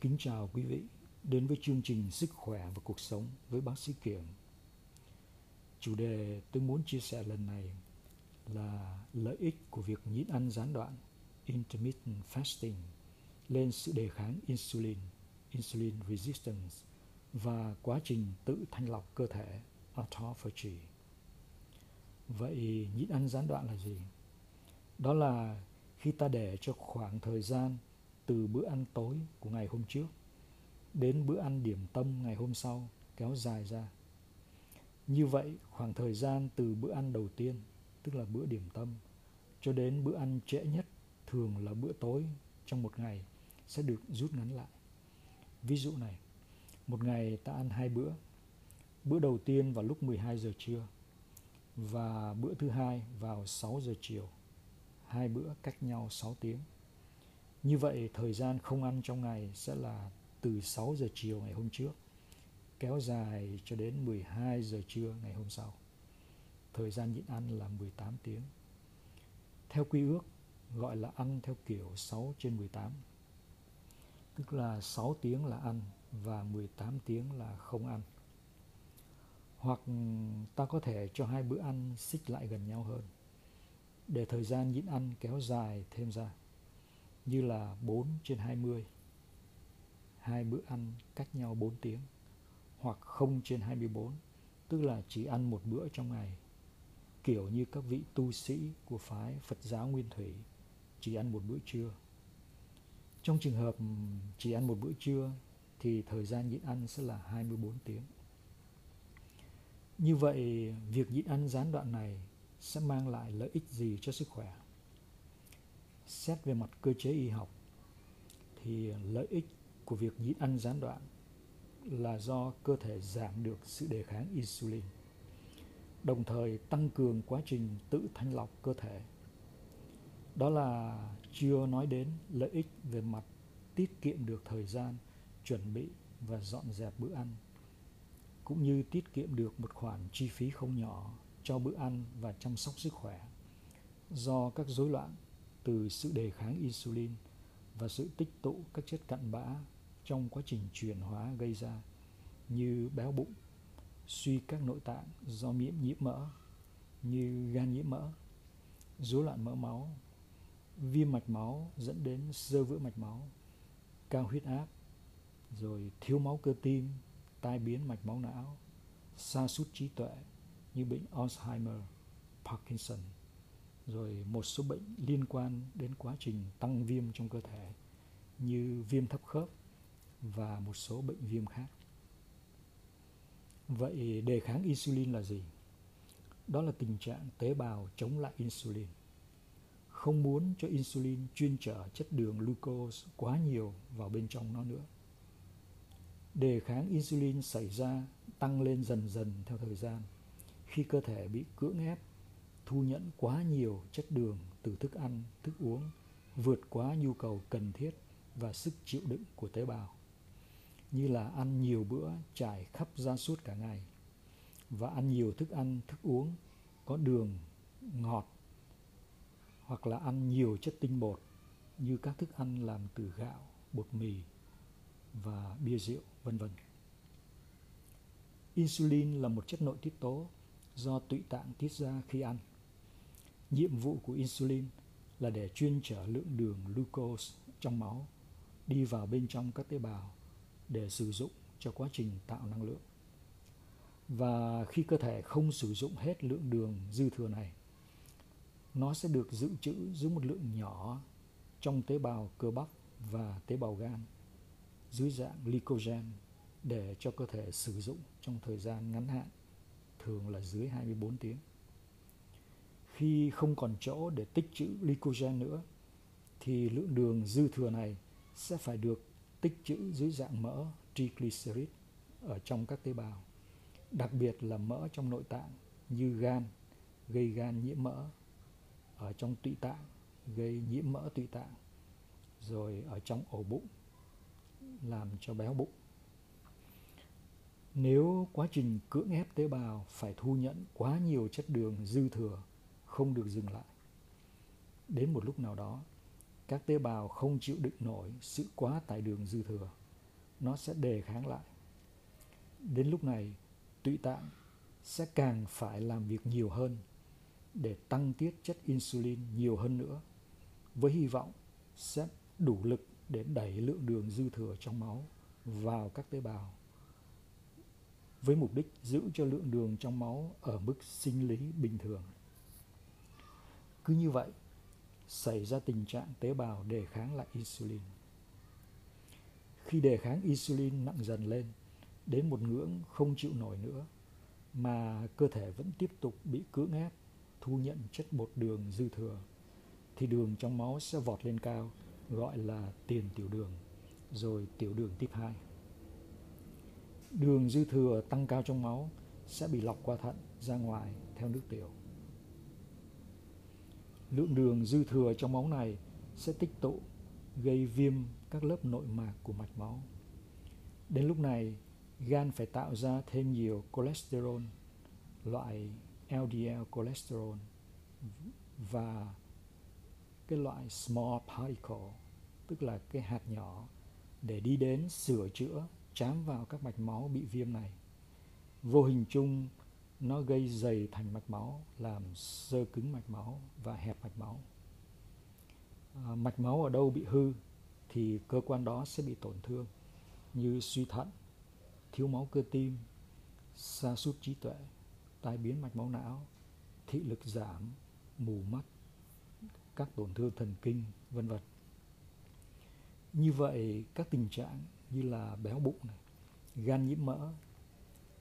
kính chào quý vị đến với chương trình Sức khỏe và cuộc sống với bác sĩ Kiểm. Chủ đề tôi muốn chia sẻ lần này là lợi ích của việc nhịn ăn gián đoạn intermittent fasting lên sự đề kháng insulin, insulin resistance và quá trình tự thanh lọc cơ thể autophagy. Vậy nhịn ăn gián đoạn là gì? Đó là khi ta để cho khoảng thời gian từ bữa ăn tối của ngày hôm trước đến bữa ăn điểm tâm ngày hôm sau kéo dài ra. Như vậy, khoảng thời gian từ bữa ăn đầu tiên, tức là bữa điểm tâm, cho đến bữa ăn trễ nhất, thường là bữa tối trong một ngày, sẽ được rút ngắn lại. Ví dụ này, một ngày ta ăn hai bữa. Bữa đầu tiên vào lúc 12 giờ trưa và bữa thứ hai vào 6 giờ chiều. Hai bữa cách nhau 6 tiếng. Như vậy, thời gian không ăn trong ngày sẽ là từ 6 giờ chiều ngày hôm trước, kéo dài cho đến 12 giờ trưa ngày hôm sau. Thời gian nhịn ăn là 18 tiếng. Theo quy ước, gọi là ăn theo kiểu 6 trên 18. Tức là 6 tiếng là ăn và 18 tiếng là không ăn. Hoặc ta có thể cho hai bữa ăn xích lại gần nhau hơn để thời gian nhịn ăn kéo dài thêm ra như là 4 trên 20 hai bữa ăn cách nhau 4 tiếng hoặc 0 trên 24 tức là chỉ ăn một bữa trong ngày kiểu như các vị tu sĩ của phái Phật giáo Nguyên Thủy chỉ ăn một bữa trưa. Trong trường hợp chỉ ăn một bữa trưa thì thời gian nhịn ăn sẽ là 24 tiếng. Như vậy, việc nhịn ăn gián đoạn này sẽ mang lại lợi ích gì cho sức khỏe? Xét về mặt cơ chế y học thì lợi ích của việc nhịn ăn gián đoạn là do cơ thể giảm được sự đề kháng insulin, đồng thời tăng cường quá trình tự thanh lọc cơ thể. Đó là chưa nói đến lợi ích về mặt tiết kiệm được thời gian chuẩn bị và dọn dẹp bữa ăn, cũng như tiết kiệm được một khoản chi phí không nhỏ cho bữa ăn và chăm sóc sức khỏe do các rối loạn từ sự đề kháng insulin và sự tích tụ các chất cặn bã trong quá trình chuyển hóa gây ra như béo bụng, suy các nội tạng do nhiễm nhiễm mỡ như gan nhiễm mỡ, rối loạn mỡ máu, viêm mạch máu dẫn đến sơ vữa mạch máu, cao huyết áp, rồi thiếu máu cơ tim, tai biến mạch máu não, sa sút trí tuệ như bệnh Alzheimer, Parkinson, rồi một số bệnh liên quan đến quá trình tăng viêm trong cơ thể như viêm thấp khớp và một số bệnh viêm khác. Vậy đề kháng insulin là gì? Đó là tình trạng tế bào chống lại insulin. Không muốn cho insulin chuyên trở chất đường glucose quá nhiều vào bên trong nó nữa. Đề kháng insulin xảy ra tăng lên dần dần theo thời gian khi cơ thể bị cưỡng ép thu nhận quá nhiều chất đường từ thức ăn, thức uống vượt quá nhu cầu cần thiết và sức chịu đựng của tế bào. Như là ăn nhiều bữa trải khắp ra suốt cả ngày và ăn nhiều thức ăn thức uống có đường ngọt hoặc là ăn nhiều chất tinh bột như các thức ăn làm từ gạo bột mì và bia rượu vân vân. Insulin là một chất nội tiết tố do tụy tạng tiết ra khi ăn nhiệm vụ của insulin là để chuyên trở lượng đường glucose trong máu đi vào bên trong các tế bào để sử dụng cho quá trình tạo năng lượng. Và khi cơ thể không sử dụng hết lượng đường dư thừa này, nó sẽ được dự trữ dưới một lượng nhỏ trong tế bào cơ bắp và tế bào gan dưới dạng glycogen để cho cơ thể sử dụng trong thời gian ngắn hạn, thường là dưới 24 tiếng. Khi không còn chỗ để tích trữ glycogen nữa, thì lượng đường dư thừa này sẽ phải được tích trữ dưới dạng mỡ triglycerid ở trong các tế bào, đặc biệt là mỡ trong nội tạng như gan gây gan nhiễm mỡ, ở trong tụy tạng gây nhiễm mỡ tụy tạng, rồi ở trong ổ bụng làm cho béo bụng. Nếu quá trình cưỡng ép tế bào phải thu nhận quá nhiều chất đường dư thừa không được dừng lại. Đến một lúc nào đó, các tế bào không chịu đựng nổi sự quá tải đường dư thừa nó sẽ đề kháng lại. Đến lúc này, tụy tạng sẽ càng phải làm việc nhiều hơn để tăng tiết chất insulin nhiều hơn nữa với hy vọng sẽ đủ lực để đẩy lượng đường dư thừa trong máu vào các tế bào với mục đích giữ cho lượng đường trong máu ở mức sinh lý bình thường. Cứ như vậy, xảy ra tình trạng tế bào đề kháng lại insulin. Khi đề kháng insulin nặng dần lên, đến một ngưỡng không chịu nổi nữa, mà cơ thể vẫn tiếp tục bị cưỡng ép thu nhận chất bột đường dư thừa, thì đường trong máu sẽ vọt lên cao, gọi là tiền tiểu đường, rồi tiểu đường tiếp 2. Đường dư thừa tăng cao trong máu sẽ bị lọc qua thận ra ngoài theo nước tiểu. Lượng đường dư thừa trong máu này sẽ tích tụ gây viêm các lớp nội mạc của mạch máu. Đến lúc này, gan phải tạo ra thêm nhiều cholesterol, loại LDL cholesterol và cái loại small particle, tức là cái hạt nhỏ để đi đến sửa chữa chám vào các mạch máu bị viêm này. Vô hình chung nó gây dày thành mạch máu, làm sơ cứng mạch máu và hẹp mạch máu. À, mạch máu ở đâu bị hư thì cơ quan đó sẽ bị tổn thương như suy thận, thiếu máu cơ tim, sa sút trí tuệ, tai biến mạch máu não, thị lực giảm, mù mắt, các tổn thương thần kinh, vân vân. Như vậy, các tình trạng như là béo bụng này, gan nhiễm mỡ,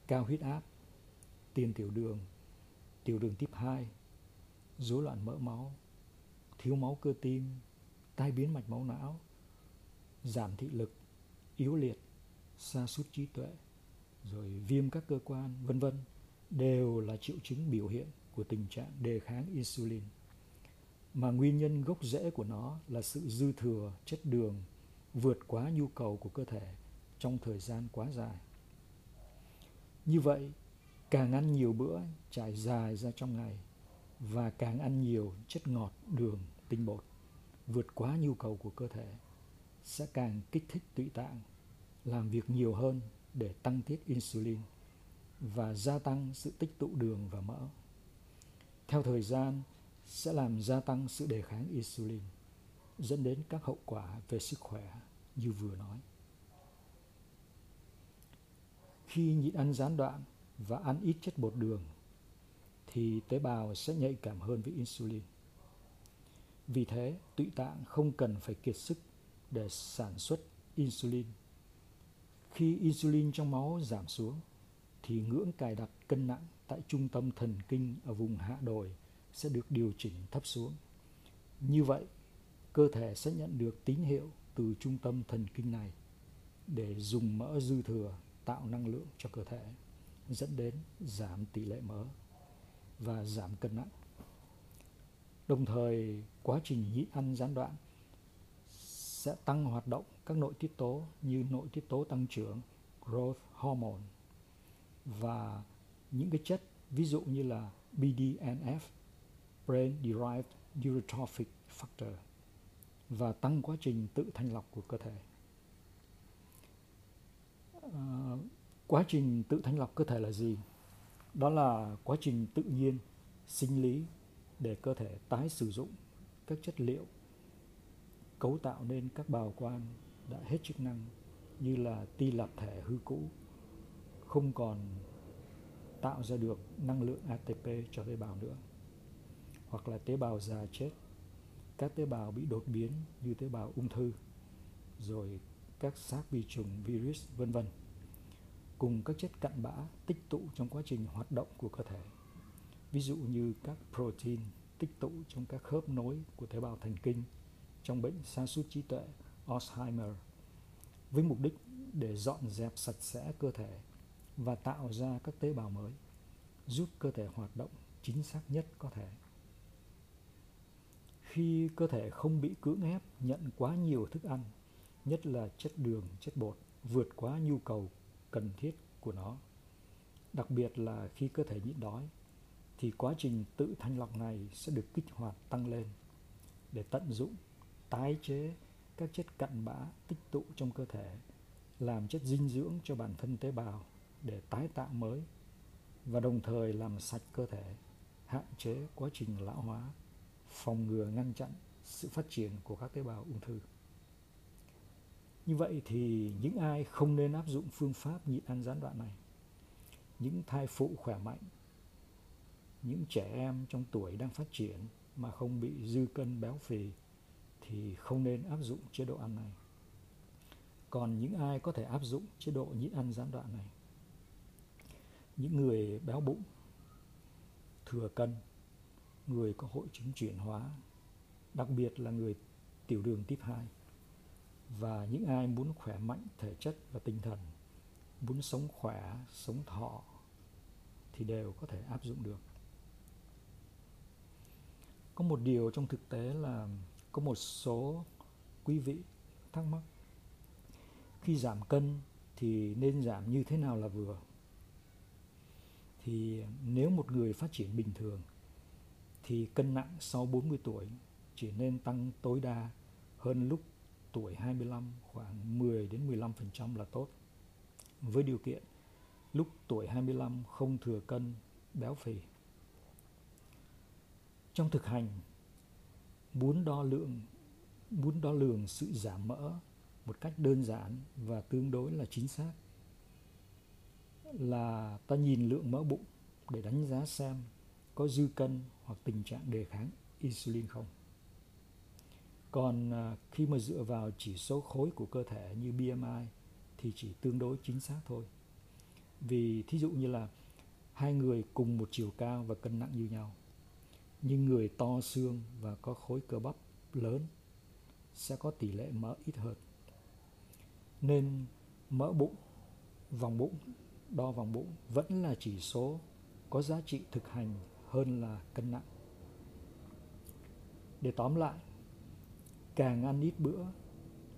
cao huyết áp, tiền tiểu đường, tiểu đường tiếp 2, rối loạn mỡ máu, thiếu máu cơ tim, tai biến mạch máu não, giảm thị lực, yếu liệt, sa sút trí tuệ, rồi viêm các cơ quan, vân vân đều là triệu chứng biểu hiện của tình trạng đề kháng insulin. Mà nguyên nhân gốc rễ của nó là sự dư thừa chất đường vượt quá nhu cầu của cơ thể trong thời gian quá dài. Như vậy, càng ăn nhiều bữa trải dài ra trong ngày và càng ăn nhiều chất ngọt, đường, tinh bột vượt quá nhu cầu của cơ thể sẽ càng kích thích tụy tạng làm việc nhiều hơn để tăng tiết insulin và gia tăng sự tích tụ đường và mỡ. Theo thời gian sẽ làm gia tăng sự đề kháng insulin dẫn đến các hậu quả về sức khỏe như vừa nói. Khi nhịn ăn gián đoạn và ăn ít chất bột đường thì tế bào sẽ nhạy cảm hơn với insulin. Vì thế, tụy tạng không cần phải kiệt sức để sản xuất insulin. Khi insulin trong máu giảm xuống thì ngưỡng cài đặt cân nặng tại trung tâm thần kinh ở vùng hạ đồi sẽ được điều chỉnh thấp xuống. Như vậy, cơ thể sẽ nhận được tín hiệu từ trung tâm thần kinh này để dùng mỡ dư thừa tạo năng lượng cho cơ thể dẫn đến giảm tỷ lệ mỡ và giảm cân nặng. Đồng thời, quá trình nhịn ăn gián đoạn sẽ tăng hoạt động các nội tiết tố như nội tiết tố tăng trưởng, growth hormone và những cái chất ví dụ như là BDNF, Brain Derived Neurotrophic Factor và tăng quá trình tự thanh lọc của cơ thể. À, quá trình tự thanh lọc cơ thể là gì? Đó là quá trình tự nhiên, sinh lý để cơ thể tái sử dụng các chất liệu cấu tạo nên các bào quan đã hết chức năng như là ti lạp thể hư cũ không còn tạo ra được năng lượng ATP cho tế bào nữa hoặc là tế bào già chết các tế bào bị đột biến như tế bào ung thư rồi các xác vi trùng virus vân vân cùng các chất cặn bã tích tụ trong quá trình hoạt động của cơ thể. Ví dụ như các protein tích tụ trong các khớp nối của tế bào thần kinh trong bệnh sa sút trí tuệ, Alzheimer, với mục đích để dọn dẹp sạch sẽ cơ thể và tạo ra các tế bào mới, giúp cơ thể hoạt động chính xác nhất có thể. Khi cơ thể không bị cưỡng ép nhận quá nhiều thức ăn, nhất là chất đường, chất bột, vượt quá nhu cầu cần thiết của nó đặc biệt là khi cơ thể nhịn đói thì quá trình tự thanh lọc này sẽ được kích hoạt tăng lên để tận dụng tái chế các chất cặn bã tích tụ trong cơ thể làm chất dinh dưỡng cho bản thân tế bào để tái tạo mới và đồng thời làm sạch cơ thể, hạn chế quá trình lão hóa, phòng ngừa ngăn chặn sự phát triển của các tế bào ung thư. Như vậy thì những ai không nên áp dụng phương pháp nhịn ăn gián đoạn này? Những thai phụ khỏe mạnh, những trẻ em trong tuổi đang phát triển mà không bị dư cân béo phì thì không nên áp dụng chế độ ăn này. Còn những ai có thể áp dụng chế độ nhịn ăn gián đoạn này? Những người béo bụng, thừa cân, người có hội chứng chuyển hóa, đặc biệt là người tiểu đường tiếp 2 và những ai muốn khỏe mạnh thể chất và tinh thần, muốn sống khỏe, sống thọ thì đều có thể áp dụng được. Có một điều trong thực tế là có một số quý vị thắc mắc khi giảm cân thì nên giảm như thế nào là vừa thì nếu một người phát triển bình thường thì cân nặng sau 40 tuổi chỉ nên tăng tối đa hơn lúc tuổi 25 khoảng 10 đến 15% là tốt. Với điều kiện lúc tuổi 25 không thừa cân, béo phì. Trong thực hành, muốn đo lượng muốn đo lường sự giảm mỡ một cách đơn giản và tương đối là chính xác là ta nhìn lượng mỡ bụng để đánh giá xem có dư cân hoặc tình trạng đề kháng insulin không. Còn à, khi mà dựa vào chỉ số khối của cơ thể như BMI thì chỉ tương đối chính xác thôi. Vì thí dụ như là hai người cùng một chiều cao và cân nặng như nhau nhưng người to xương và có khối cơ bắp lớn sẽ có tỷ lệ mỡ ít hơn. Nên mỡ bụng, vòng bụng, đo vòng bụng vẫn là chỉ số có giá trị thực hành hơn là cân nặng. Để tóm lại, càng ăn ít bữa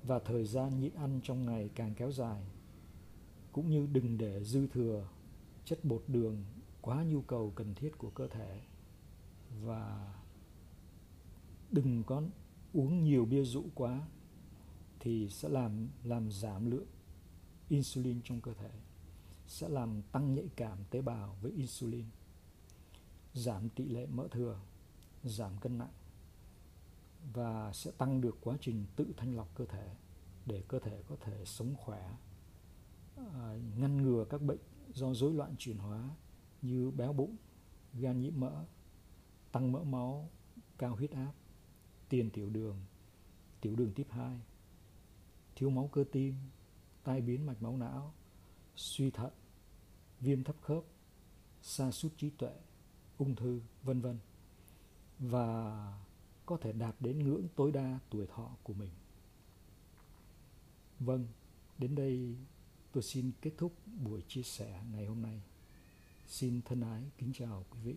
và thời gian nhịn ăn trong ngày càng kéo dài, cũng như đừng để dư thừa chất bột đường quá nhu cầu cần thiết của cơ thể. Và đừng có uống nhiều bia rượu quá thì sẽ làm làm giảm lượng insulin trong cơ thể sẽ làm tăng nhạy cảm tế bào với insulin giảm tỷ lệ mỡ thừa giảm cân nặng và sẽ tăng được quá trình tự thanh lọc cơ thể để cơ thể có thể sống khỏe à, ngăn ngừa các bệnh do rối loạn chuyển hóa như béo bụng gan nhiễm mỡ tăng mỡ máu cao huyết áp tiền tiểu đường tiểu đường tiếp 2 thiếu máu cơ tim tai biến mạch máu não suy thận viêm thấp khớp sa sút trí tuệ ung thư vân vân. Và có thể đạt đến ngưỡng tối đa tuổi thọ của mình. Vâng, đến đây tôi xin kết thúc buổi chia sẻ ngày hôm nay. Xin thân ái kính chào quý vị.